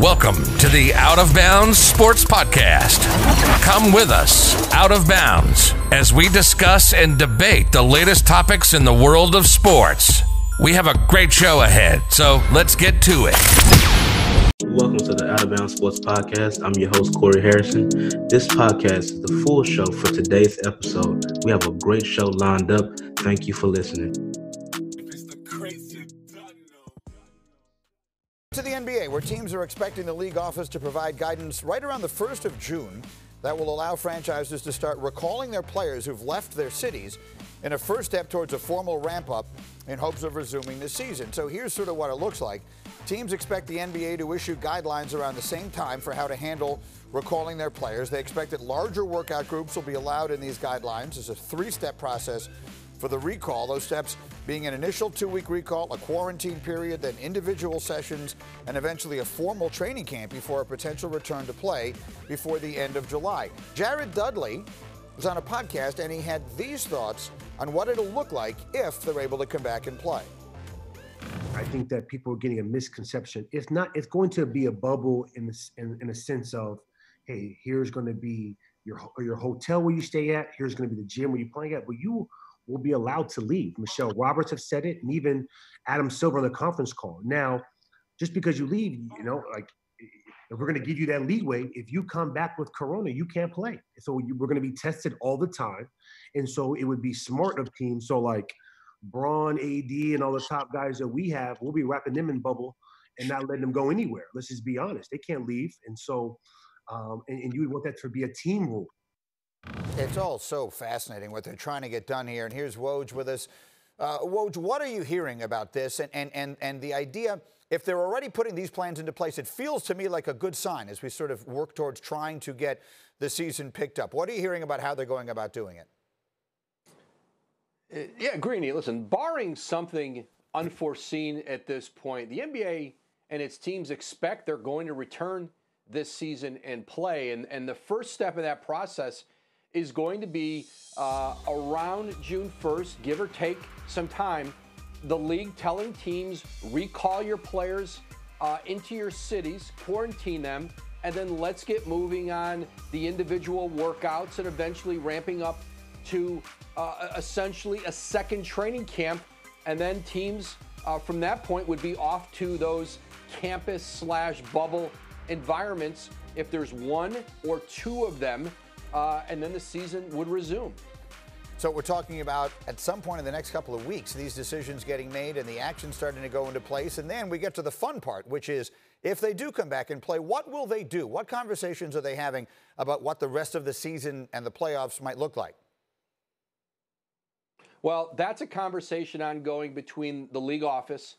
Welcome to the Out of Bounds Sports Podcast. Come with us, Out of Bounds, as we discuss and debate the latest topics in the world of sports. We have a great show ahead, so let's get to it. Welcome to the Out of Bounds Sports Podcast. I'm your host, Corey Harrison. This podcast is the full show for today's episode. We have a great show lined up. Thank you for listening. To the NBA, where teams are expecting the league office to provide guidance right around the 1st of June that will allow franchises to start recalling their players who've left their cities in a first step towards a formal ramp up in hopes of resuming the season. So here's sort of what it looks like. Teams expect the NBA to issue guidelines around the same time for how to handle recalling their players. They expect that larger workout groups will be allowed in these guidelines. It's a three step process for the recall. Those steps being an initial two week recall, a quarantine period, then individual sessions, and eventually a formal training camp before a potential return to play before the end of July. Jared Dudley was on a podcast and he had these thoughts on what it'll look like if they're able to come back and play. I think that people are getting a misconception. It's not. It's going to be a bubble in this, in, in a sense of, hey, here's going to be your your hotel where you stay at. Here's going to be the gym where you're playing at. But you will be allowed to leave. Michele Roberts have said it, and even Adam Silver on the conference call. Now, just because you leave, you know, like if we're going to give you that leeway, if you come back with corona, you can't play. So you, we're going to be tested all the time, and so it would be smart of teams. So like Bron, AD, and all the top guys that we have, we'll be wrapping them in bubble and not letting them go anywhere. Let's just be honest; they can't leave, and so. Um, and, and you would want that to be a team rule. It's all so fascinating what they're trying to get done here. And here's Woj with us. Uh, Woj, what are you hearing about this? And, and, and, and the idea, if they're already putting these plans into place, it feels to me like a good sign as we sort of work towards trying to get the season picked up. What are you hearing about how they're going about doing it? Uh, yeah, Greeny, listen, barring something unforeseen at this point, the NBA and its teams expect they're going to return this season and play. And, and the first step in that process is going to be uh, around June 1st, give or take some time. The league telling teams recall your players uh, into your cities, quarantine them, and then let's get moving on the individual workouts and eventually ramping up to uh, essentially a second training camp. And then teams uh, from that point would be off to those campus slash bubble environments if there's one or two of them uh, and then the season would resume. So we're talking about at some point in the next couple of weeks, these decisions getting made and the action starting to go into place. And then we get to the fun part, which is if they do come back and play, what will they do? What conversations are they having about what the rest of the season and the playoffs might look like? Well, that's a conversation ongoing between the league office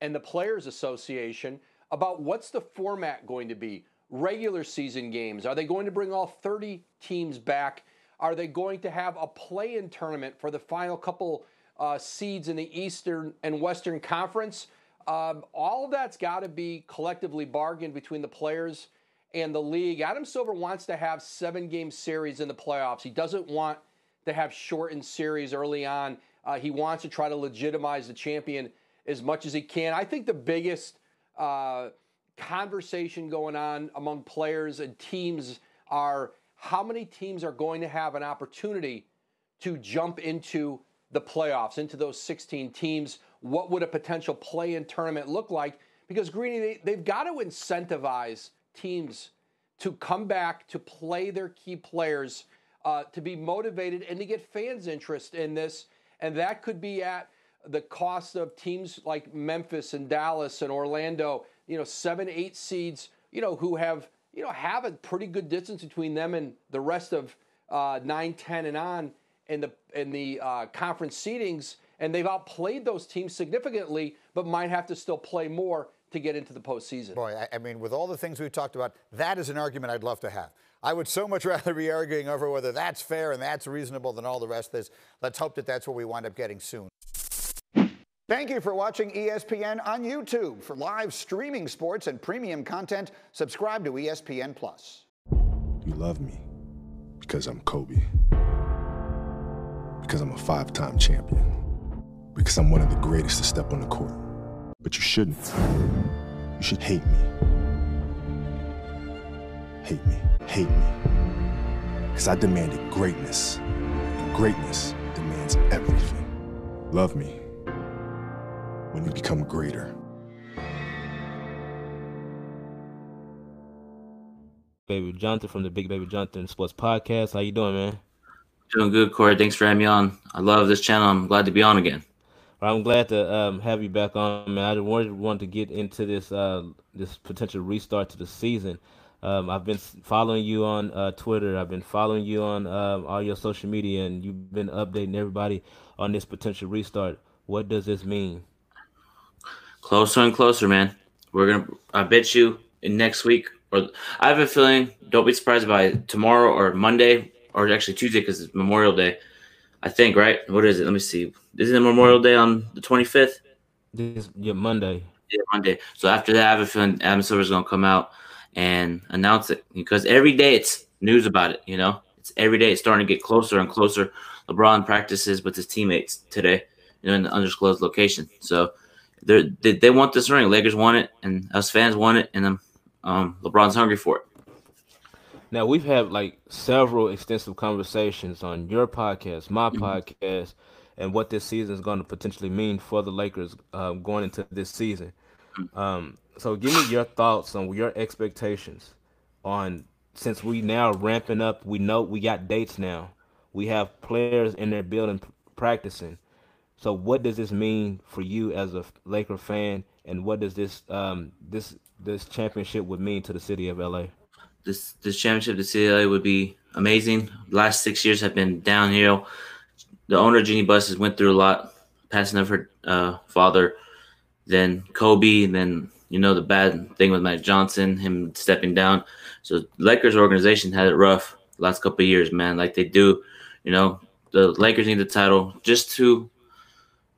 and the Players Association about what's the format going to be regular season games? Are they going to bring all 30 teams back? Are they going to have a play in tournament for the final couple uh, seeds in the Eastern and Western Conference? Um, all of that's got to be collectively bargained between the players and the league. Adam Silver wants to have seven game series in the playoffs. He doesn't want to have shortened series early on. Uh, he wants to try to legitimize the champion as much as he can. I think the biggest uh, conversation going on among players and teams are how many teams are going to have an opportunity to jump into the playoffs, into those 16 teams. What would a potential play in tournament look like? Because Greeny, they, have got to incentivize teams to come back to play their key players, uh, to be motivated, and to get fans' interest in this. And that could be at the cost of teams like Memphis and Dallas and Orlando you know, seven, eight seeds, you know, who have, you know, have a pretty good distance between them and the rest of uh, 9, 10, and on in the in the uh, conference seedings, and they've outplayed those teams significantly, but might have to still play more to get into the postseason. Boy, I, I mean, with all the things we've talked about, that is an argument I'd love to have. I would so much rather be arguing over whether that's fair and that's reasonable than all the rest of this. Let's hope that that's what we wind up getting soon. Thank you for watching ESPN on YouTube. For live streaming sports and premium content, subscribe to ESPN Plus. You love me because I'm Kobe. Because I'm a five-time champion. Because I'm one of the greatest to step on the court. But you shouldn't. You should hate me. hate me, hate me. Because I demanded greatness, and greatness demands everything. Love me when you become greater. Baby Jonathan from the Big Baby Jonathan Sports Podcast. How you doing, man? Doing good, Corey. Thanks for having me on. I love this channel. I'm glad to be on again. I'm glad to um, have you back on, man. I just wanted, wanted to get into this uh, this potential restart to the season. Um, I've been following you on uh, Twitter. I've been following you on uh, all your social media, and you've been updating everybody on this potential restart. What does this mean? Closer and closer, man. We're gonna. I bet you in next week, or I have a feeling. Don't be surprised by tomorrow or Monday, or actually Tuesday because it's Memorial Day. I think right. What is it? Let me see. Isn't it Memorial Day on the 25th? This yeah Monday. Yeah, Monday. So after that, I have a feeling Adam Silver's gonna come out and announce it because every day it's news about it. You know, it's every day it's starting to get closer and closer. LeBron practices with his teammates today, you know, in the undisclosed location. So they they want this ring. Lakers want it, and us fans want it, and um, um, LeBron's hungry for it. Now we've had like several extensive conversations on your podcast, my mm-hmm. podcast, and what this season is going to potentially mean for the Lakers uh, going into this season. Mm-hmm. Um, so give me your thoughts on your expectations on since we now ramping up. We know we got dates now. We have players in their building practicing. So what does this mean for you as a Laker fan, and what does this um, this this championship would mean to the city of LA? This this championship to city of LA would be amazing. The last six years have been downhill. The owner Jeanie Buss has went through a lot, passing of her uh, father, then Kobe, and then you know the bad thing with Magic Johnson, him stepping down. So Lakers organization had it rough last couple years, man. Like they do, you know, the Lakers need the title just to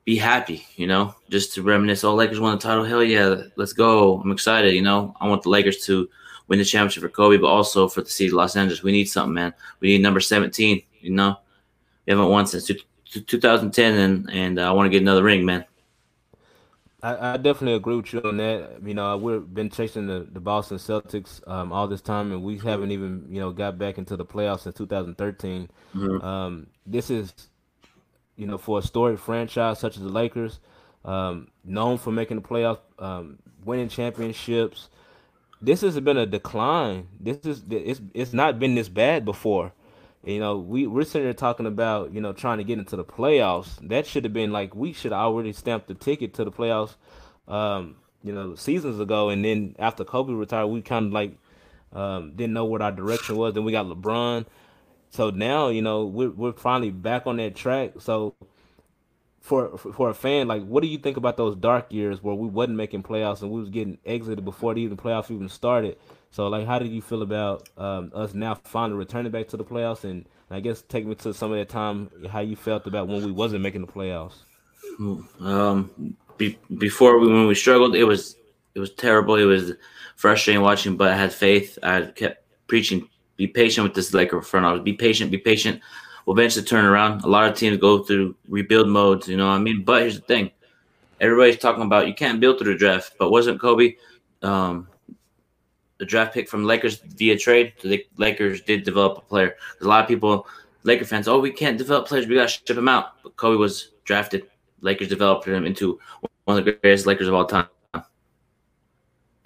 be happy, you know, just to reminisce. Oh, Lakers won the title. Hell yeah, let's go. I'm excited, you know. I want the Lakers to win the championship for Kobe, but also for the city of Los Angeles. We need something, man. We need number 17, you know. We haven't won since 2010, and, and uh, I want to get another ring, man. I, I, definitely agree with you on that. You know, we've been chasing the, the Boston Celtics um, all this time, and we haven't even you know got back into the playoffs since 2013. Mm-hmm. Um, this is, you know, for a storied franchise such as the Lakers, um, known for making the playoffs, um, winning championships. This has been a decline. This is it's it's not been this bad before. You know, we we're sitting here talking about you know trying to get into the playoffs. That should have been like we should have already stamped the ticket to the playoffs. Um, you know, seasons ago, and then after Kobe retired, we kind of like um, didn't know what our direction was. Then we got LeBron, so now you know we're we're finally back on that track. So for for a fan, like, what do you think about those dark years where we wasn't making playoffs and we was getting exited before the even playoffs even started? So, like, how did you feel about um, us now finally returning back to the playoffs? And I guess take me to some of that time, how you felt about when we wasn't making the playoffs. Um, be, before we, when we struggled, it was it was terrible. It was frustrating watching, but I had faith. I kept preaching, be patient with this Laker front office. Be patient, be patient. We'll eventually turn around. A lot of teams go through rebuild modes, you know what I mean? But here's the thing. Everybody's talking about you can't build through the draft, but wasn't Kobe um, the draft pick from Lakers via trade. the Lakers did develop a player. A lot of people, Laker fans, oh, we can't develop players. We got to ship them out. But Kobe was drafted. Lakers developed him into one of the greatest Lakers of all time.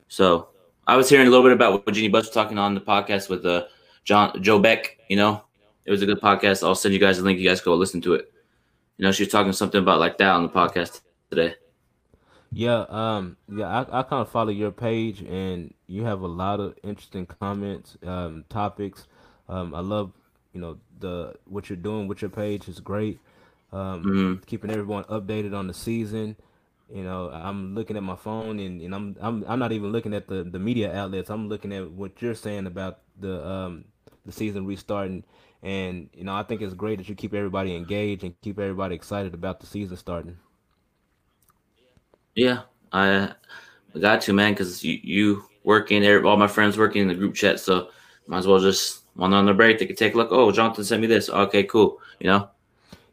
So I was hearing a little bit about what Jeanie Buss was talking on the podcast with uh, John Joe Beck. You know, it was a good podcast. I'll send you guys a link. You guys go listen to it. You know, she was talking something about like that on the podcast today. Yeah, um, yeah, I, I kind of follow your page, and you have a lot of interesting comments, um, topics. Um, I love, you know, the what you're doing with your page is great. Um, mm-hmm. keeping everyone updated on the season. You know, I'm looking at my phone, and, and I'm I'm I'm not even looking at the the media outlets. I'm looking at what you're saying about the um the season restarting, and you know, I think it's great that you keep everybody engaged and keep everybody excited about the season starting. Yeah, I, got to man because you you working there, all my friends working in the group chat, so might as well just one on the break they could take a look. Oh, Jonathan sent me this. Okay, cool. You know.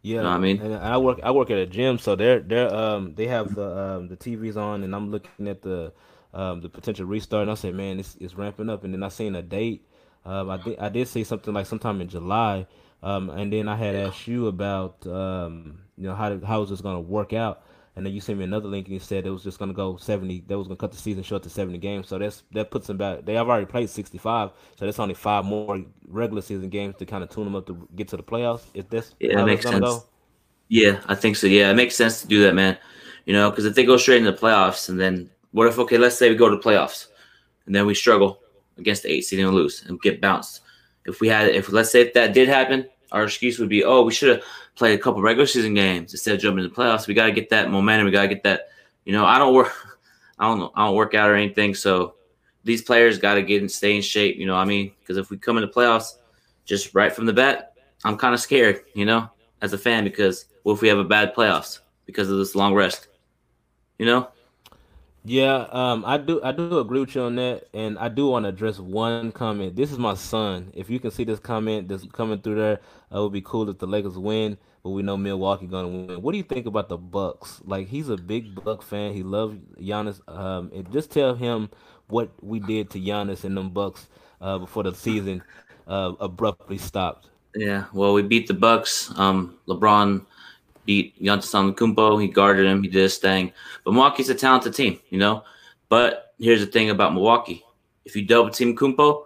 Yeah, you know I mean, and I work I work at a gym, so they're they're um they have the um the TVs on, and I'm looking at the um the potential restart, and I said, man, it's it's ramping up, and then I seen a date Um, I did I did say something like sometime in July, um, and then I had asked you about um, you know how to, how is this going to work out, and then you sent me another link and you said it was just going to go seventy. That was going to cut the season short to seventy games. So that's that puts them back. They have already played sixty five, so that's only five more regular season games to kind of tune them up to get to the playoffs. If that's yeah, that makes sense. Go? Yeah, I think so. Yeah, it makes sense to do that, man. You know, because if they go straight into the playoffs, and then what if okay, let's say we go to playoffs, and then we struggle against the eight seed and lose and get bounced. If we had, if let's say if that did happen, our excuse would be, oh, we should have played a couple regular season games instead of jumping into the playoffs. We got to get that momentum. We got to get that. You know, I don't work, I don't, I don't work out or anything. So these players got to get and stay in shape. You know, I mean, because if we come into playoffs just right from the bat, I'm kind of scared. You know, as a fan, because what if we have a bad playoffs because of this long rest? You know. Yeah, um, I do. I do agree with you on that, and I do want to address one comment. This is my son. If you can see this comment that's coming through there, it would be cool if the Lakers win, but we know Milwaukee gonna win. What do you think about the Bucks? Like he's a big Buck fan. He loves Giannis. Um, and just tell him what we did to Giannis and them Bucks uh, before the season uh, abruptly stopped. Yeah, well, we beat the Bucks. Um, LeBron beat Giannis Antetokounmpo. He guarded him. He did his thing. But Milwaukee's a talented team, you know. But here's the thing about Milwaukee: if you double team Kumpo,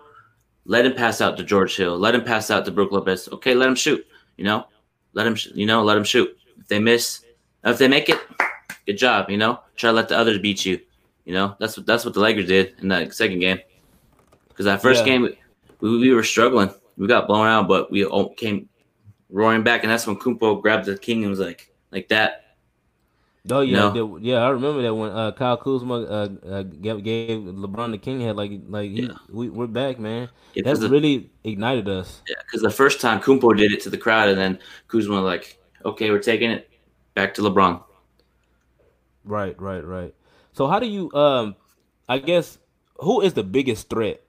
let him pass out to George Hill. Let him pass out to Brook Lopez. Okay, let him shoot. You know, let him. You know, let him shoot. If they miss, if they make it, good job. You know, try to let the others beat you. You know, that's what that's what the Lakers did in that second game. Because that first yeah. game, we, we were struggling. We got blown out, but we came roaring back, and that's when Kumpo grabbed the king and was like, like that. Oh yeah, no. yeah, I remember that when uh, Kyle Kuzma uh, uh, gave, gave, LeBron the king head, like like he, yeah. we we're back, man. Yeah, That's the, really ignited us. Yeah, because the first time Kumpo did it to the crowd, and then Kuzma like, okay, we're taking it back to LeBron. Right, right, right. So how do you um, I guess who is the biggest threat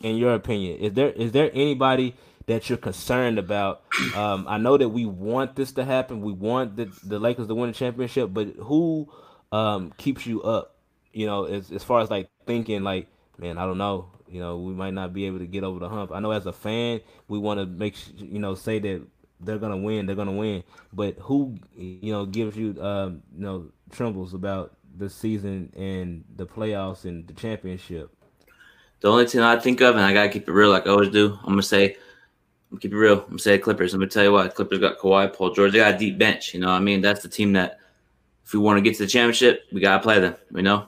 in your opinion? Is there is there anybody? That you're concerned about. Um, I know that we want this to happen. We want the, the Lakers to win the championship, but who um, keeps you up? You know, as as far as like thinking, like, man, I don't know. You know, we might not be able to get over the hump. I know as a fan, we want to make you know say that they're gonna win, they're gonna win. But who you know gives you um, you know trembles about the season and the playoffs and the championship? The only team I think of, and I gotta keep it real like I always do, I'm gonna say keep it real. I'm gonna say Clippers. I'm gonna tell you why. Clippers got Kawhi, Paul George. They got a deep bench. You know, I mean, that's the team that if we want to get to the championship, we gotta play them. You know,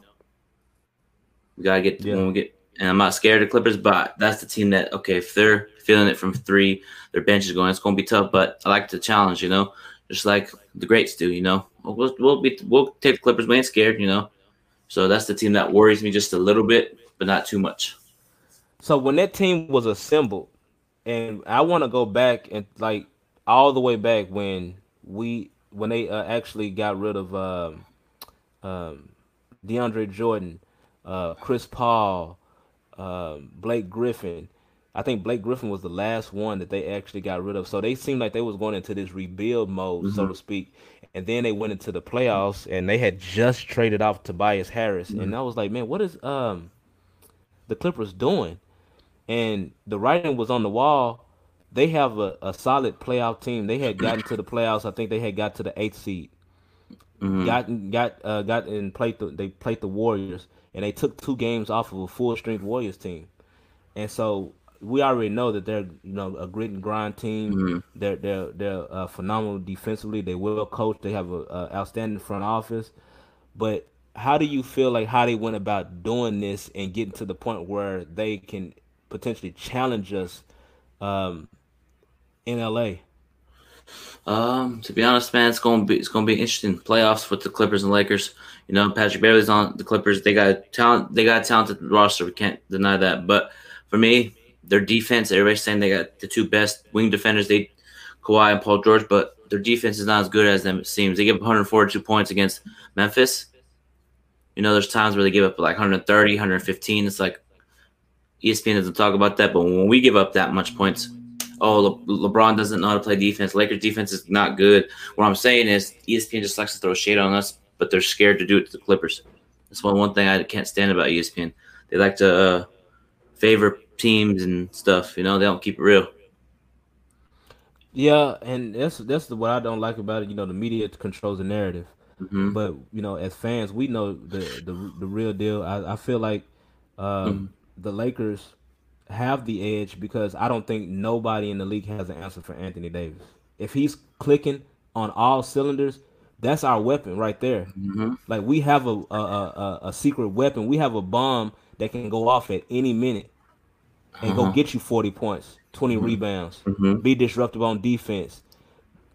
we gotta get yeah. when we get. And I'm not scared of Clippers, but that's the team that okay, if they're feeling it from three, their bench is going. It's gonna be tough, but I like the challenge. You know, just like the greats do. You know, we'll we'll be we'll take the Clippers. We ain't scared. You know, so that's the team that worries me just a little bit, but not too much. So when that team was assembled and I want to go back and like all the way back when we when they uh, actually got rid of um, um, DeAndre Jordan, uh, Chris Paul, um, Blake Griffin. I think Blake Griffin was the last one that they actually got rid of. So they seemed like they was going into this rebuild mode, mm-hmm. so to speak. And then they went into the playoffs and they had just traded off Tobias Harris. Mm-hmm. And I was like, man, what is um the Clippers doing? And the writing was on the wall. They have a, a solid playoff team. They had gotten to the playoffs. I think they had got to the eighth seed. Mm-hmm. Got got uh, got and played the they played the Warriors and they took two games off of a full strength Warriors team. And so we already know that they're you know a grit and grind team. Mm-hmm. They're they're they're uh, phenomenal defensively. They well coached. They have a, a, outstanding front office. But how do you feel like how they went about doing this and getting to the point where they can potentially challenge us um, in LA? Um, to be honest, man, it's gonna be it's gonna be interesting playoffs with the Clippers and Lakers. You know, Patrick Beverley's on the Clippers. They got talent. They got a talented roster. We can't deny that. But for me, their defense. Everybody's saying they got the two best wing defenders. They Kawhi and Paul George, but their defense is not as good as them. It seems they give up 142 points against Memphis. You know, there's times where they give up like 130, 115. It's like ESPN doesn't talk about that, but when we give up that much points, oh, Le- LeBron doesn't know how to play defense. Lakers defense is not good. What I'm saying is ESPN just likes to throw shade on us, but they're scared to do it to the Clippers. That's one one thing I can't stand about ESPN. They like to uh, favor teams and stuff. You know, they don't keep it real. Yeah, and that's that's what I don't like about it. You know, the media controls the narrative, Mhm. but you know, as fans, we know the the, the real deal. I, I feel like um, the Lakers have the edge because I don't think nobody in the league has an answer for Anthony Davis. If he's clicking on all cylinders, that's our weapon right there. Mm-hmm. Like we have a a, a a- secret weapon. We have a bomb that can go off at any minute and go uh-huh. get you 40 points, 20 mm-hmm. rebounds, mm-hmm. be disruptive on defense.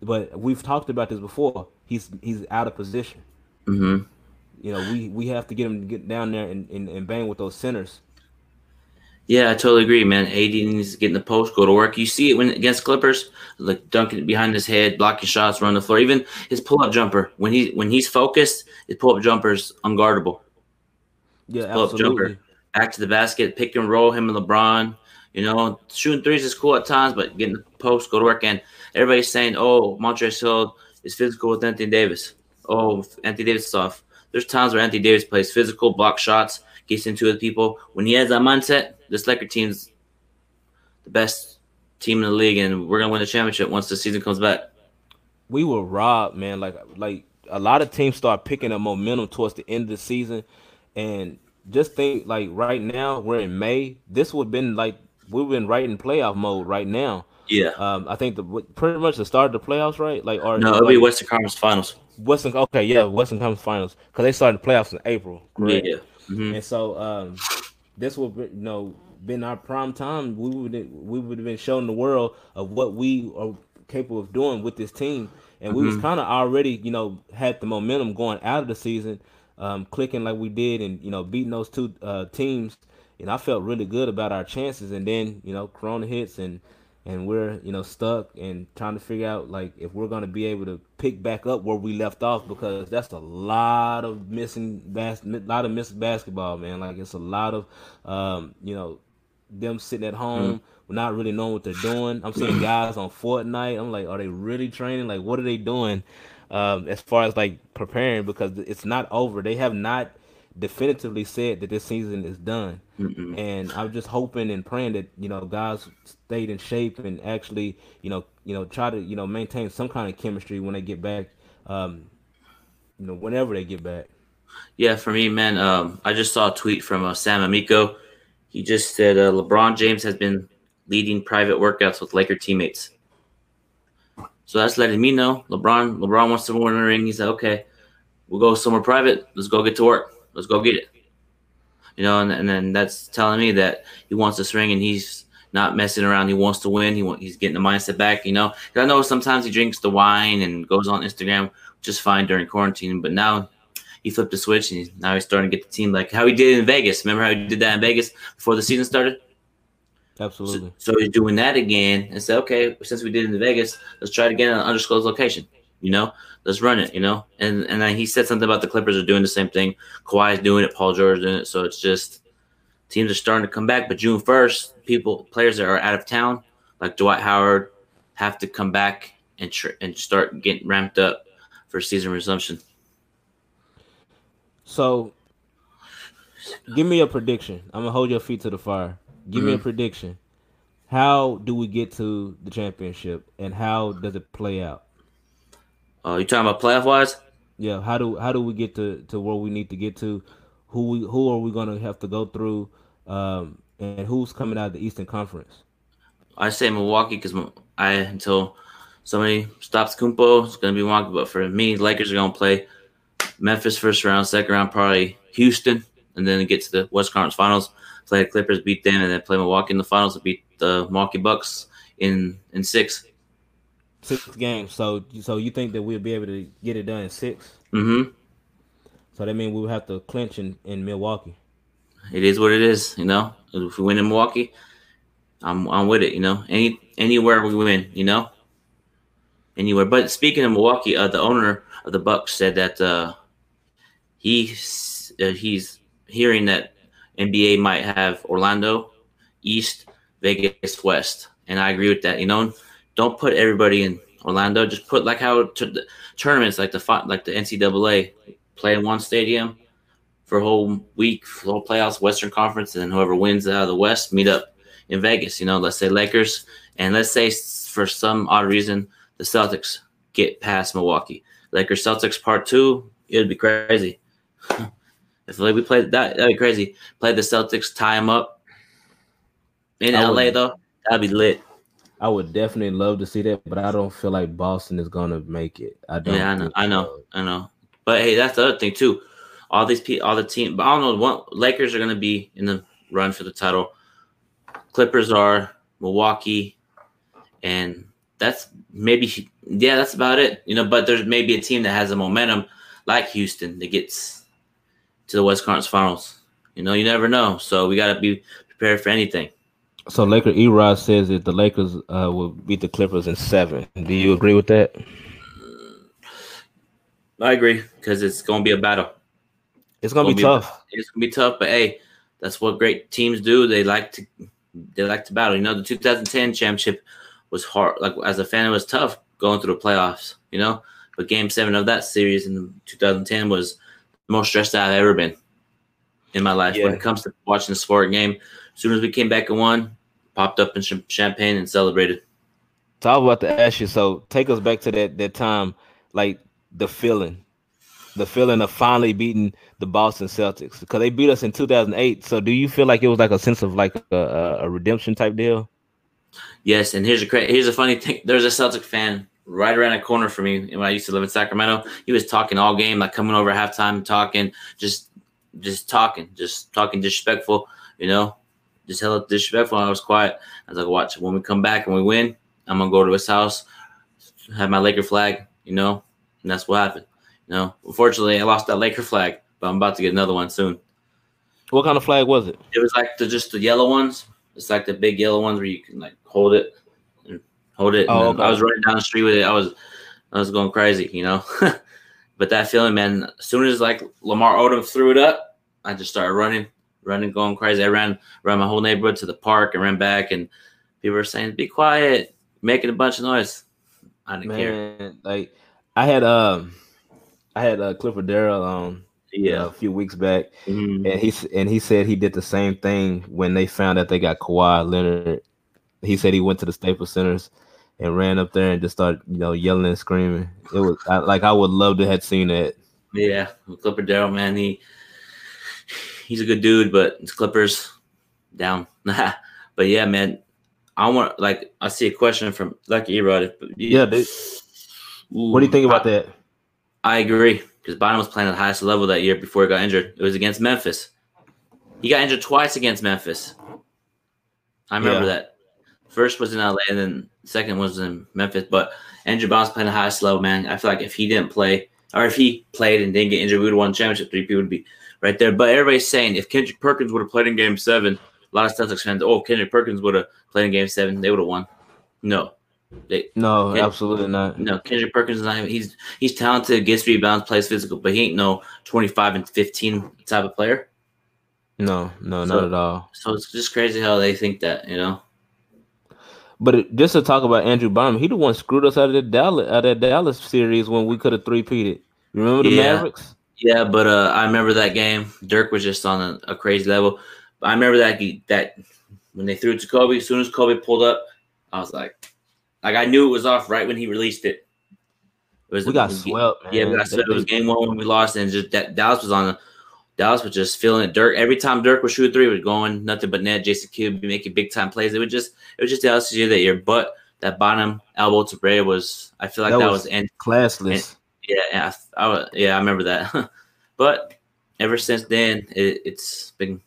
But we've talked about this before. He's he's out of position. hmm You know, we we have to get him to get down there and, and, and bang with those centers. Yeah, I totally agree, man. AD needs to get in the post, go to work. You see it when against Clippers, like dunking it behind his head, blocking shots, run the floor. Even his pull up jumper, when he when he's focused, his pull up jumper's are unguardable. Yeah, Pull up jumper, absolutely. back to the basket, pick and roll him and LeBron. You know, shooting threes is cool at times, but getting the post, go to work. And everybody's saying, "Oh, Montrezl is physical with Anthony Davis." Oh, Anthony Davis is off. There's times where Anthony Davis plays physical, block shots, gets into it people. When he has that mindset, this Laker team's the best team in the league, and we're gonna win the championship once the season comes back. we were robbed, man. Like like a lot of teams start picking up momentum towards the end of the season, and just think like right now we're in May. This would have been like we've been right in playoff mode right now. Yeah. Um, I think the pretty much the start of the playoffs, right? Like or No, it'll be like, Western Conference Finals. Western. Okay, yeah, Western Conference Finals because they started the playoffs in April. Correct? Yeah. Mhm. And so um, this would you know been our prime time. We would we would have been showing the world of what we are capable of doing with this team, and we was Mhm. kind of already you know had the momentum going out of the season, um, clicking like we did, and you know beating those two uh, teams. And I felt really good about our chances, and then you know Corona hits and and we're you know stuck and trying to figure out like if we're going to be able to pick back up where we left off because that's a lot of missing bas- lot of missed basketball man. Like it's a lot of um you know them sitting at home not really knowing what they're doing. I'm seeing guys on fortnite. I'm like are they really training? Like what are they doing um as far as like preparing? Because it's not over. They have not definitively said that this season is done Mm-mm. and I'm just hoping and praying that you know guys stayed in shape and actually you know you know try to you know maintain some kind of chemistry when they get back, um, you know whenever they get back. Yeah, for me, man, um, I just saw a tweet from uh, Sam Amico. He just said uh, LeBron James has been leading private workouts with Laker teammates. So that's letting me know LeBron LeBron wants to win a ring. He said, "Okay, we'll go somewhere private. Let's go get to work. Let's go get it." You know, and, and then that's telling me that he wants this ring and he's not messing around. He wants to win. He want, he's getting the mindset back. You know, I know sometimes he drinks the wine and goes on Instagram just fine during quarantine, but now he flipped the switch and he's, now he's starting to get the team like how he did in Vegas. Remember how he did that in Vegas before the season started? Absolutely. So he's doing that again and said, okay, since we did it in Vegas, let's try it again in an undisclosed location. You know, let's run it. You know, and and then he said something about the Clippers are doing the same thing. Kawhi's doing it. Paul George doing it. So it's just teams are starting to come back. But June first, people players that are out of town, like Dwight Howard, have to come back and tr- and start getting ramped up for season resumption. So, give me a prediction. I'm gonna hold your feet to the fire. Give me a Mhm. prediction. How do we get to the championship, and how does it play out? Uh, you talking about playoff wise? Yeah, how do how do we get to, to where we need to get to? Who we who are we gonna have to go through? Um, and who's coming out of the Eastern Conference? I say Milwaukee because I until somebody stops Kumpo, it's gonna be Milwaukee. But for me, Lakers are gonna play Memphis first round, second round probably Houston, and then get to the West Conference Finals. Play the Clippers, beat them, and then play Milwaukee in the finals and beat the Milwaukee Bucks in in six. Six games. So so you think that we'll be able to get it done in six? Mm-hmm. So that means we will have to clinch in, in Milwaukee. It is what it is, you know. If we win in Milwaukee, I'm I'm with it, you know. Any anywhere we win, you know. Anywhere. But speaking of Milwaukee, uh, the owner of the Bucks said that uh, he's uh, he's hearing that NBA might have Orlando East, Vegas West, and I agree with that. You know, don't put everybody in Orlando. Just put like how t- the tournaments like the like the NCAA play in one stadium for a whole week, for whole playoffs, Western Conference, and then whoever wins out of the West meet up in Vegas. You know, let's say Lakers, and let's say for some odd reason the Celtics get past Milwaukee. Lakers Celtics part two, it'd be crazy. if like we played that, that'd be crazy. Play the Celtics, tie them up in I LA would- though. That'd be lit. I would definitely love to see that, but I don't feel like Boston is gonna make it. I don't. Yeah, I know, I know. I know. But hey, that's the other thing too. All these people, all the team, but I don't know. One Lakers are going to be in the run for the title. Clippers are Milwaukee, and that's maybe yeah, that's about it. You know, but there's maybe a team that has a momentum like Houston that gets to the West Conference Finals. You know, you never know. So we got to be prepared for anything. So Laker Erod says that the Lakers uh, will beat the Clippers in seven. Do you agree with that? I agree because it's going to be a battle. It's gonna, Gonna be be- tough. it's gonna be tough, but hey, that's what great teams do. They like to they like to battle. You know, the 2010 championship was hard. Like as a fan, it was tough going through the playoffs. You know, but Game Seven of that series in 2010 was the most stressed out I've ever been in my life when it comes to watching a sport game. As soon as we came back and won, popped up in ch- champagne and celebrated. So I was about to ask you. So take us back to that that time, like the feeling, the feeling of finally beating the Boston Celtics because they beat us in 2008. So do you feel like it was like a sense of like a, a, a redemption type deal? Yes, and here's a cra- here's a funny thing. There's a Celtic fan right around the corner from me when I used to live in Sacramento. He was talking all game, like coming over at halftime, talking, just just talking, just talking disrespectful, you know, just hella disrespectful. I was quiet. I was like, watch when we come back and we win, I'm gonna go to his house, have my Laker flag, you know, and that's what happened. You know, unfortunately, I lost that Laker flag, but I'm about to get another one soon. What kind of flag was it? It was like the just the yellow ones. It's like the big yellow ones where you can like hold it and hold it. Oh, okay. I was running down the street with it. I was I was going crazy, you know. but that feeling, man, as soon as like Lamar Odom threw it up, I just started running, running, going crazy. I ran around my whole neighborhood to the park and ran back and people were saying, Be quiet, making a bunch of noise. I didn't care. Like I had um, I had uh, Clipper Darrell on Yeah. a few weeks back, Mhm. and he and he said he did the same thing when they found out they got Kawhi Leonard. He said he went to the Staples Centers and ran up there and just started, you know, yelling and screaming. It was I, like I would love to have seen that. Yeah, Clipper Darrell, man, he he's a good dude, but it's Clippers down. but yeah, man, I want like I see a question from Lucky Erod. Yeah, dude. What do you think about that? I agree because Bynum was playing at the highest level that year before he got injured. It was against Memphis. He got injured twice against Memphis. I remember Yeah. that. First was in LA, and then second was in Memphis. But Andrew Bynum's playing the highest level, man. I feel like if he didn't play, or if he played and didn't get injured, we would have won the championship. Three people would be right there. But everybody's saying if Kendrick Perkins would have played in Game Seven, a lot of Celtics fans, oh, Kendrick Perkins would have played in Game Seven, they would have won. No, they No, Yeah. absolutely not. no, Kendrick Perkins is not even, he's he's talented, gets rebounds, plays physical, but he ain't no twenty five and fifteen type of player. No, no, So- not at all. So it's just crazy how they think that, you know. But it, just to talk about Andrew Bynum, he the one screwed us out of the Dallas out of that Dallas series when we could have three peated. Remember the Yeah. Mavericks? Yeah, but uh, I remember that game. Dirk was just on a, a crazy level. But I remember that that when they threw it to Kobe, as soon as Kobe pulled up, I was like, like I knew it was off right when he released it. It was We got swept, man. Yeah, we got swept. It was game one when we lost, and just that Dallas was on. A, Dallas was just feeling it. Dirk every time Dirk would shoot three, was going nothing but net. Jason Kidd be making big time plays. It would just it was just Dallas year that year. But that bottom elbow to Barea was I feel like That that, was was, end. Classless. Yeah, I, I, yeah, I remember that. but ever since then, it, it's been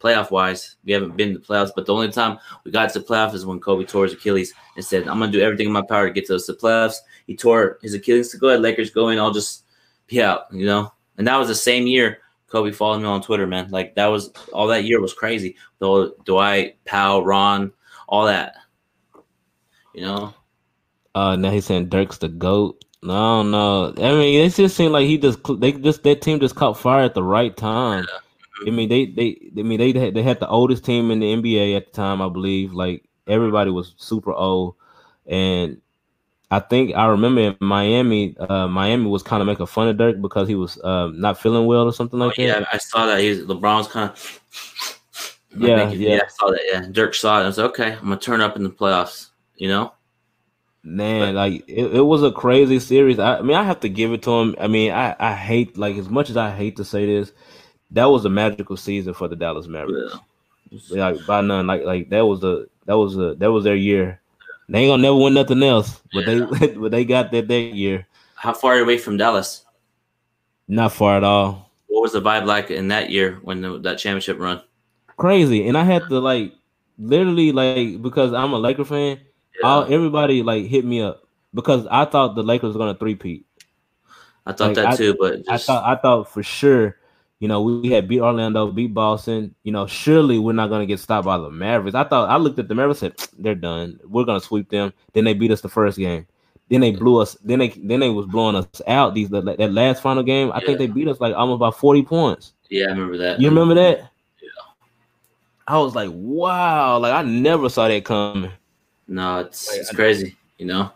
playoff wise. We haven't been to the playoffs, but the only time we got to the playoffs is when Kobe tore his Achilles and said, "I'm gonna do everything in my power to get to the playoffs." He tore his Achilles to go ahead, Lakers go in. I'll just be out, you know. And that was the same year Kobe followed me on Twitter, man. Like that was all that year was crazy. Though Dwight, Pau, Ron, all that, you know. Uh, now he's saying Dirk's the goat. No, no. I mean, it just seemed like he just they just that team just caught fire at the right time. I mean, they they I mean they had, they had the oldest team in the NBA at the time, I believe. Like everybody was super old, and I think I remember in Miami, uh, Miami was kind of making fun of Dirk because he was um, not feeling well or something like Oh, yeah, that. I saw that. He's LeBron's kind of Yeah, thinking, yeah. I saw that. Yeah, Dirk saw it. I was like, okay, I'm gonna turn up in the playoffs. You know, Man, like it, it was a crazy series. I, I mean, I have to give it to him. I mean, I, I hate like as much as I hate to say this, that was a magical season for the Dallas Mavericks. Like by none, like like that was the that was a that was their year. They ain't gonna never win nothing else, but they but they got that that year. how far away from Dallas? Not far at all. What was the vibe like in that year when the, that championship run? Crazy, and I had to like literally like because I'm a Laker fan. All everybody like hit me up because I thought the Lakers were gonna three-peat. I thought Like, that I- too, but I thought I thought for sure, you know, we had beat Orlando, beat Boston. You know, surely we're not gonna get stopped by the Mavericks. I thought I looked at the Mavericks said they're done. We're gonna sweep them. Then they beat us the first game. Then they blew us. Then they then they was blowing us out. These that that last final game, I think they beat us like almost by forty points. yeah, I remember that. You remember that? Yeah. I was like, wow, like I never saw that coming. No, it's it's crazy, you know.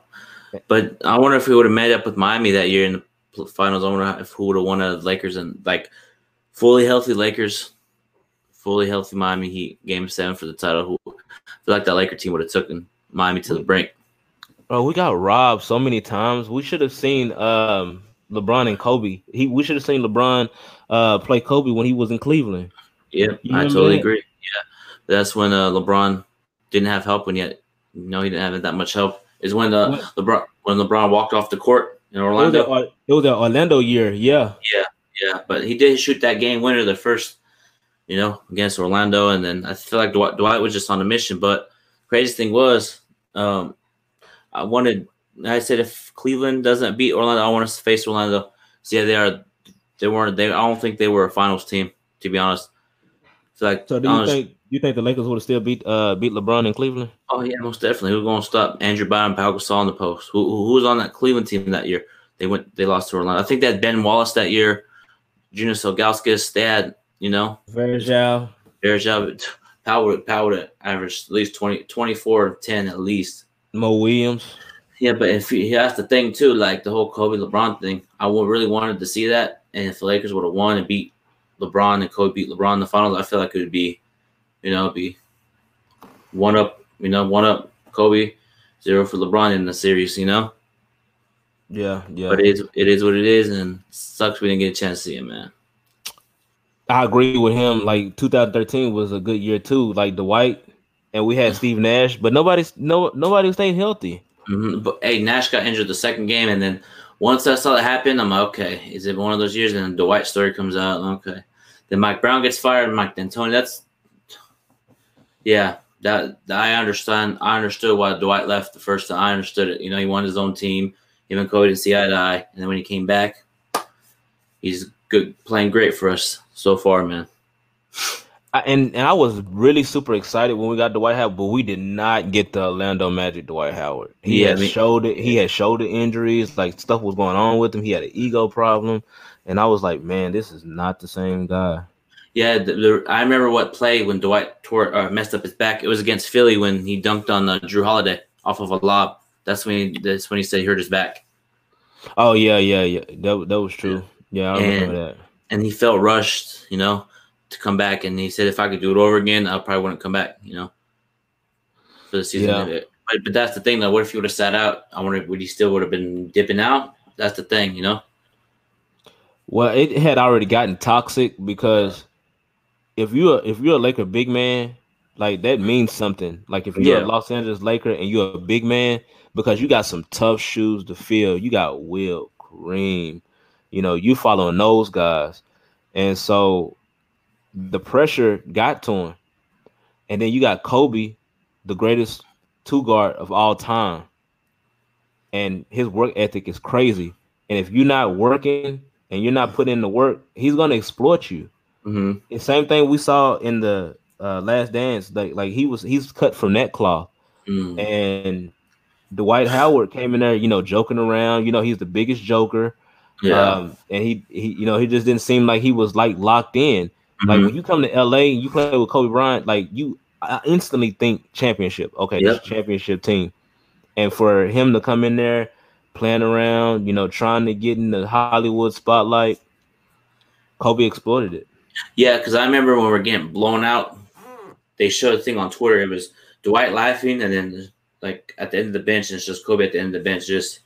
But I wonder if we would have met up with Miami that year in the finals. I wonder if who would have won out of Lakers and like fully healthy Lakers, fully healthy Miami Heat, Game Seven for the title. Who I feel like that Laker team would have taken Miami to the brink. Bro, we got robbed so many times. We should have seen um LeBron and Kobe. He we should have seen LeBron uh play Kobe when he was in Cleveland. Yeah, You I remember totally that? agree. Yeah, that's when uh, LeBron didn't have help when yet. Know, he didn't have that much help. Is when uh, LeBron when LeBron walked off the court in It was, Orlando. Or- it was that Orlando year, yeah. Yeah, yeah, but he did shoot that game winner the first, you know, against Orlando, and then I feel like Dwight, Dwight was just on a mission. But craziest thing was, um, I wanted. I said if Cleveland doesn't beat Orlando, I want us to face Orlando. So yeah, they are. They weren't. They. I don't think they were a finals team, to be honest. So like, So do you was- think you think the Lakers would have still beat uh beat LeBron in Cleveland? Oh yeah, most definitely. Who's going to stop Andrew Bynum, Pau Gasol on the post? Who, who who was on that Cleveland team that year? They went. They lost to Orlando. I think they had Ben Wallace that year. Junior Ilgauskas. They had you know Varejao. Varejao. Pau Power Pau would average at least 20, 24 10 at least. Mo Williams. Yeah, but if he, that's the thing too, like the whole Kobe LeBron thing, I would really wanted to see that. And if the Lakers would have won and beat LeBron and Kobe beat LeBron in the finals, I feel like it would be, you know, be one up, you know, one up Kobe, zero for LeBron in the series, you know. Yeah, yeah. But it is it is what it is, and sucks we didn't get a chance to see him, man. I agree with him. Like 2013 was a good year too. Like Dwight, and we had Steve Nash, but nobody's no nobody stayed healthy. hmm But hey, Nash got injured the second game, and then once I saw it happen, I'm like, okay, is it one of those years? And then Dwight story comes out, okay. Then Mike Brown gets fired, Mike D'Antoni. That's yeah, that I understand. I understood why Dwight left the first time. I understood it. You know, he wanted his own team. Him and Kobe didn't see eye to eye, and then when he came back, he's good, playing great for us so far, man. I, and and I was really super excited when we got Dwight Howard, but we did not get the Orlando Magic Dwight Howard. He Yeah, had shoulder he had shoulder injuries, like stuff was going on with him. He had an ego problem, and I was like, man, this is not the same guy. Yeah, the, the, I remember what play when Dwight tore uh, messed up his back. It was against Philly when he dunked on uh, Jrue Holiday off of a lob. That's when he, that's when he said he hurt his back, Oh yeah, yeah, yeah. That that was true. Yeah, I remember that. and he felt rushed, you know, to come back. And he said if I could do it over again, I probably wouldn't come back, you know, for the season. Yeah. But but that's the thing though. What if you would have sat out? I wonder would he still would have been dipping out? That's the thing, you know. Well, it had already gotten toxic because if you're if you're a Laker big man, like that means something. Like if you're Yeah. a Los Angeles Laker and you're a big man, because you got some tough shoes to fill. You got Will Cream, you know, you following those guys, and so the pressure got to him. And then you got Kobe, the greatest two guard of all time, and his work ethic is crazy. And if you're not working and you're not putting in the work, he's gonna exploit you. Mm-hmm. The same thing we saw in the uh, Last Dance. Like like he was he's cut from that cloth, Mm. and Dwight Howard came in there, you know, joking around. You know, he's the biggest joker. Yeah. Um, and he, he, you know, he just didn't seem like he was like locked in. Like Mhm. when you come to LA and you play with Kobe Bryant, like you I instantly think championship. Okay, this Yep. championship team. And for him to come in there playing around, you know, trying to get in the Hollywood spotlight, Kobe exploited it. Yeah, because I remember when we were getting blown out they showed a thing on Twitter. It was Dwight laughing, and then like at the end of the bench, and it's just Kobe at the end of the bench. Just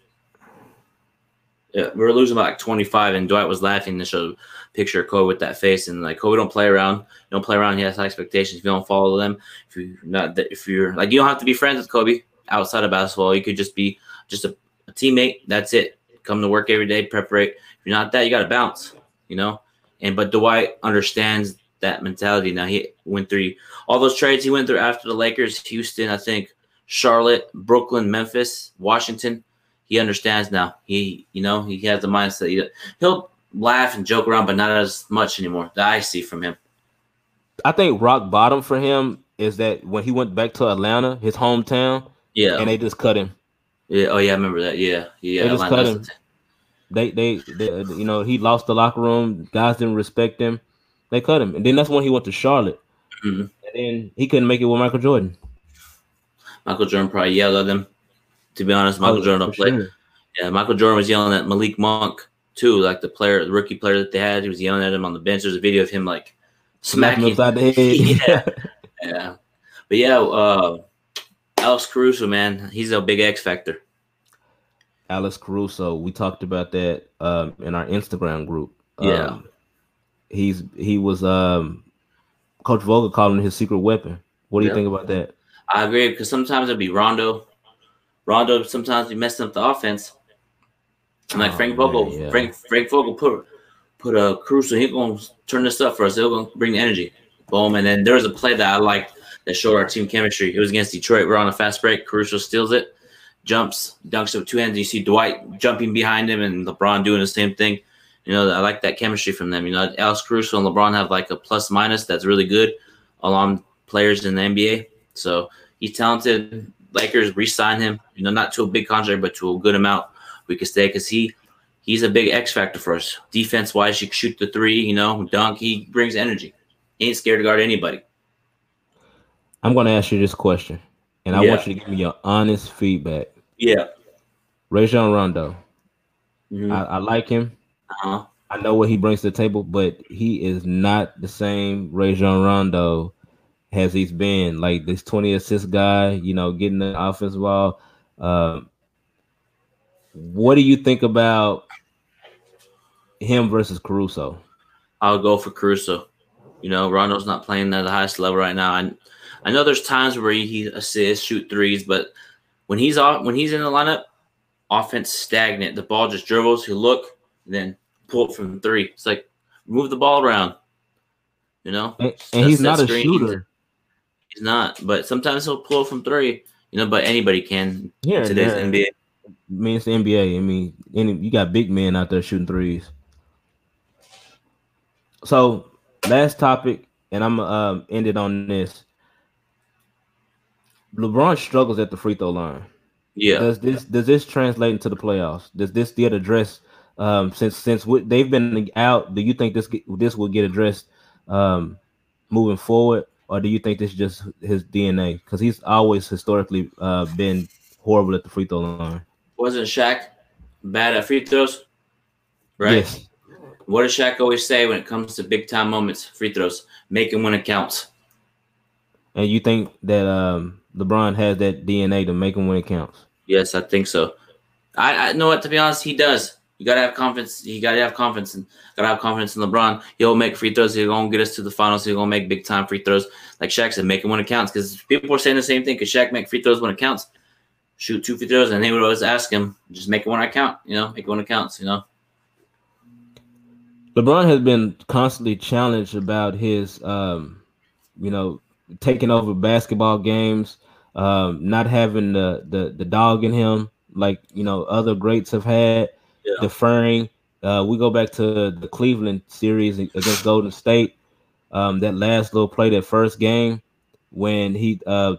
we were losing by like 25, and Dwight was laughing showed a picture of Kobe with that face. And like Kobe don't play around. Don't play around. He has high expectations. If you don't follow them, if you not if you're like you don't have to be friends with Kobe outside of basketball. You could just be just a, a teammate. That's it. Come to work every day, preparate. If you're not that, you got to bounce. You know. And but Dwight understands that mentality. Now he went through all those trades he went through after the Lakers, Houston, I think, Charlotte, Brooklyn, Memphis, Washington. He understands now. He, you know, he has the mindset. He, he'll laugh and joke around, but not as much anymore that I see from him. I think rock bottom for him is that when he went back to Atlanta, his hometown, yeah, and they just cut him. Yeah. Oh yeah, I remember that. Yeah. Yeah. They just cut him. They, they, they, you know, he lost the locker room. Guys didn't respect him. They cut him, and then that's when he went to Charlotte, mm-hmm. and then he couldn't make it with Michael Jordan. Michael Jordan probably yelled at him. To be honest, Michael oh, Jordan don't play. Sure. Yeah, Michael Jordan was yelling at Malik Monk too, like the player, the rookie player that they had. He was yelling at him on the bench. There's a video of him like smacking him upside the head. yeah, yeah, but yeah, uh, Alex Caruso, man, he's a big X factor. Alex Caruso, we talked about that um, in our Instagram group. Yeah, um, he's he was um Coach Vogel calling his secret weapon. What do you think about that? I agree because sometimes it'd be Rondo. Rondo sometimes be messing up the offense. And like oh, Frank Vogel, man, yeah. Frank Frank Vogel put put a Caruso. He's gonna turn this up for us. He'll gonna bring the energy. Boom. And then there was a play that I liked that showed our team chemistry. It was against Detroit. We're on a fast break. Caruso steals it, jumps, dunks with two hands. You see Dwight jumping behind him and LeBron doing the same thing. You know, I like that chemistry from them. You know, Alex Caruso and LeBron have like a plus minus that's really good along players in the NBA. So he's talented. Lakers re-sign him. You know, not to a big contract, but to a good amount we could stay because he he's a big X factor for us. Defense wise, he can shoot the three. You know, dunk. He brings energy. He ain't scared to guard anybody. I'm going to ask you this question, and I yeah. want you to give me your honest feedback. Yeah. Rajon Rondo. Mm-hmm. I, I like him. Uh-huh. I know what he brings to the table, but he is not the same Rajon Rondo as he's been. Like this 20 assist guy, you know, getting the offense ball. Um, what do you think about him versus Caruso? I'll go for Caruso. You know, Rondo's not playing at the highest level right now. I, I know there's times where he assists, shoot threes, but when he's off, when he's in the lineup, offense stagnant. The ball just dribbles. He look, then pull it from three. It's like move the ball around. You know, and, and he's not a shooter. He's not, but sometimes he'll pull from three. You know, but anybody can. Yeah, today's yeah. NBA. I mean, it's the NBA. I mean, any you got big men out there shooting threes. So, last topic, and I'm um end it on this. LeBron struggles at the free throw line. Yeah. Does this does this translate into the playoffs? Does this get addressed um, since since they've been out, do you think this this will get addressed um, moving forward, or do you think this is just his DNA? Because he's always historically uh, been horrible at the free throw line. Wasn't Shaq bad at free throws? Right. Yes. What does Shaq always say when it comes to big time moments, free throws? Make when it counts. And you think that um, LeBron has that DNA to make him when it counts? Yes, I think so. I, I know what to be honest, he does. You gotta have confidence. You gotta have confidence and gotta have confidence in LeBron. He'll make free throws. He'll gonna get us to the finals. He'll gonna make big time free throws. Like Shaq said, make it when it counts. Because people are saying the same thing. Because Shaq make free throws when it counts. Shoot two free throws, and they would always ask him, just make it when I count. You know, make it when it counts. You know. LeBron has been constantly challenged about his, um, you know, taking over basketball games, um, not having the, the the dog in him like you know other greats have had yeah. deferring. Uh, we go back to the Cleveland series against Golden State. Um, that last little play, that first game, when he uh,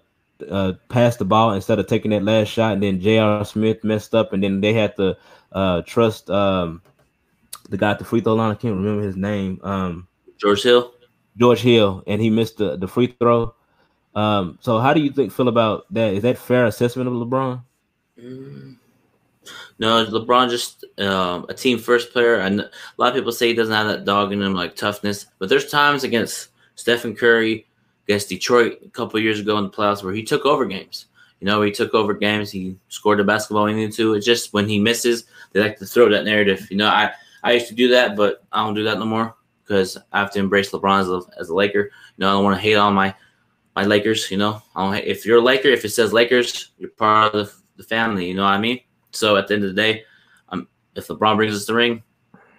uh, passed the ball instead of taking that last shot, and then J.R. Smith messed up, and then they had to uh, trust um, the guy at the free throw line. I can't remember his name. Um, George Hill. George Hill, and he missed the, the free throw. Um, so, how do you think feel about that? Is that fair assessment of LeBron? Mm. No, LeBron just um, a team first player, and a lot of people say he doesn't have that dog in him, like toughness. But there's times against Stephen Curry, against Detroit a couple years ago in the playoffs where he took over games. You know, he took over games. He scored the basketball he needed to. It's just when he misses, they like to throw that narrative. You know, I, I used to do that, but I don't do that no more because I have to embrace LeBron as a, as a Laker. You know, I don't want to hate on my my Lakers. You know, I don't, if you're a Laker, if it says Lakers, you're part of the, the family. You know what I mean? So at the end of the day, um, if LeBron brings us the ring,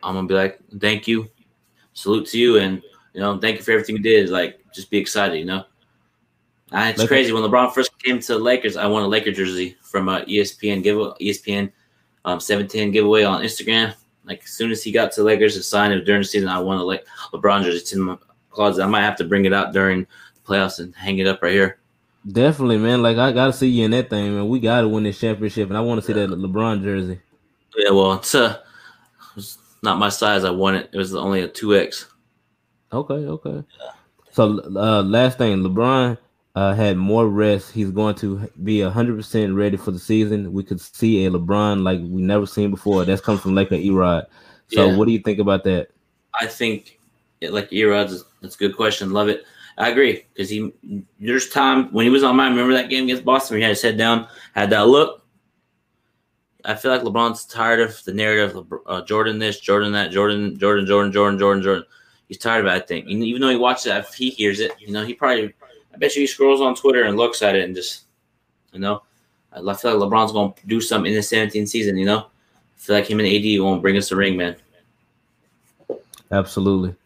I'm gonna be like, thank you, salute to you, and you know, thank you for everything you did. Like, just be excited. You know. Uh, it's crazy when LeBron first came to the Lakers. I won a Laker jersey from a ESPN give ESPN um, 710 giveaway on Instagram. Like as soon as he got to the Lakers to sign it during the season, I won a Le- LeBron jersey in my closet. I might have to bring it out during the playoffs and hang it up right here. Definitely, man. Like I gotta see you in that thing, man. We gotta win this championship, and I want to see that LeBron jersey. Yeah, well, it's uh, it's not my size. I won it. It was only a two X. Okay, okay. So uh, last thing, LeBron uh, had more rest. He's going to be hundred percent ready for the season. We could see a LeBron like we never seen before. That's come from like Laker Erod. So Yeah. what do you think about that? I think it, like Erod's. That's a good question. Love it. I agree because he there's time when he was on mine. Remember that game against Boston? Where he had his head down, had that look. I feel like LeBron's tired of the narrative of uh, Jordan this, Jordan that, Jordan, Jordan, Jordan, Jordan, Jordan, Jordan. He's tired of that thing. And even though he watches that, if he hears it, you know, he probably. I bet you he scrolls on Twitter and looks at it and just, you know, I feel like LeBron's going to do something in the 17th season. You know, I feel like him and AD won't bring us a ring, man. Absolutely.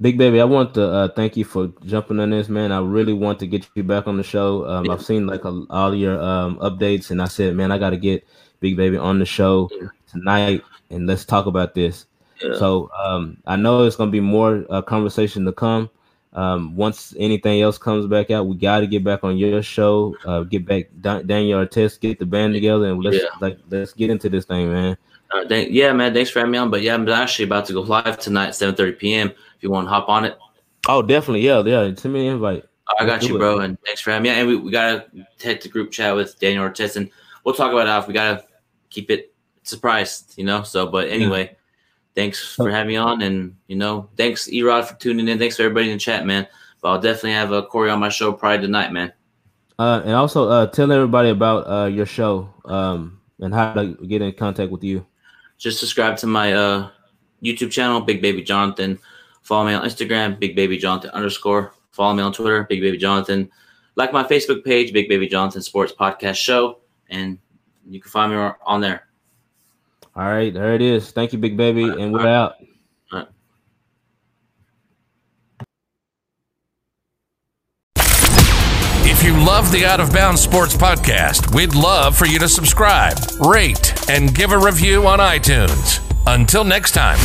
Big baby, I want to uh, thank you for jumping on this, man. I really want to get you back on the show. Um, I've seen like a, all your um, updates, and I said, man, I got to get Big Baby on the show tonight, and let's talk about this. Yeah. So um, I know it's gonna be more uh, conversation to come. Um, once anything else comes back out, we got to get back on your show. Uh, get back Daniel Artest, get the band together, and let's Yeah. like let's get into this thing, man. Uh, thank, yeah, man. Thanks for having me on. But yeah, I'm actually about to go live tonight, 7:30 p.m. You want to hop on it, Oh, definitely, yeah, yeah. Send me an invite. I got Let's you, it. bro. And thanks for having me. And we, we gotta take the group chat with Daniel Ortiz, and we'll talk about it. If we gotta keep it surprised, you know. So, but anyway, thanks for having me on, and you know, thanks Erod for tuning in. Thanks for everybody in the chat, man. But I'll definitely have a Corey on my show probably tonight, man. Uh, and also uh, tell everybody about uh, your show um, and how to get in contact with you. just subscribe to my uh YouTube channel, Big Baby Jonathan. Follow me on Instagram, Big Baby Jonathan underscore. Follow me on Twitter, Big Baby Jonathan. Like my Facebook page, Big Baby Jonathan Sports Podcast Show, and you can find me on there. All right, there it is. Thank you, big baby, and we're out. If you love the Out of Bounds Sports Podcast, we'd love for you to subscribe, rate, and give a review on iTunes. Until next time.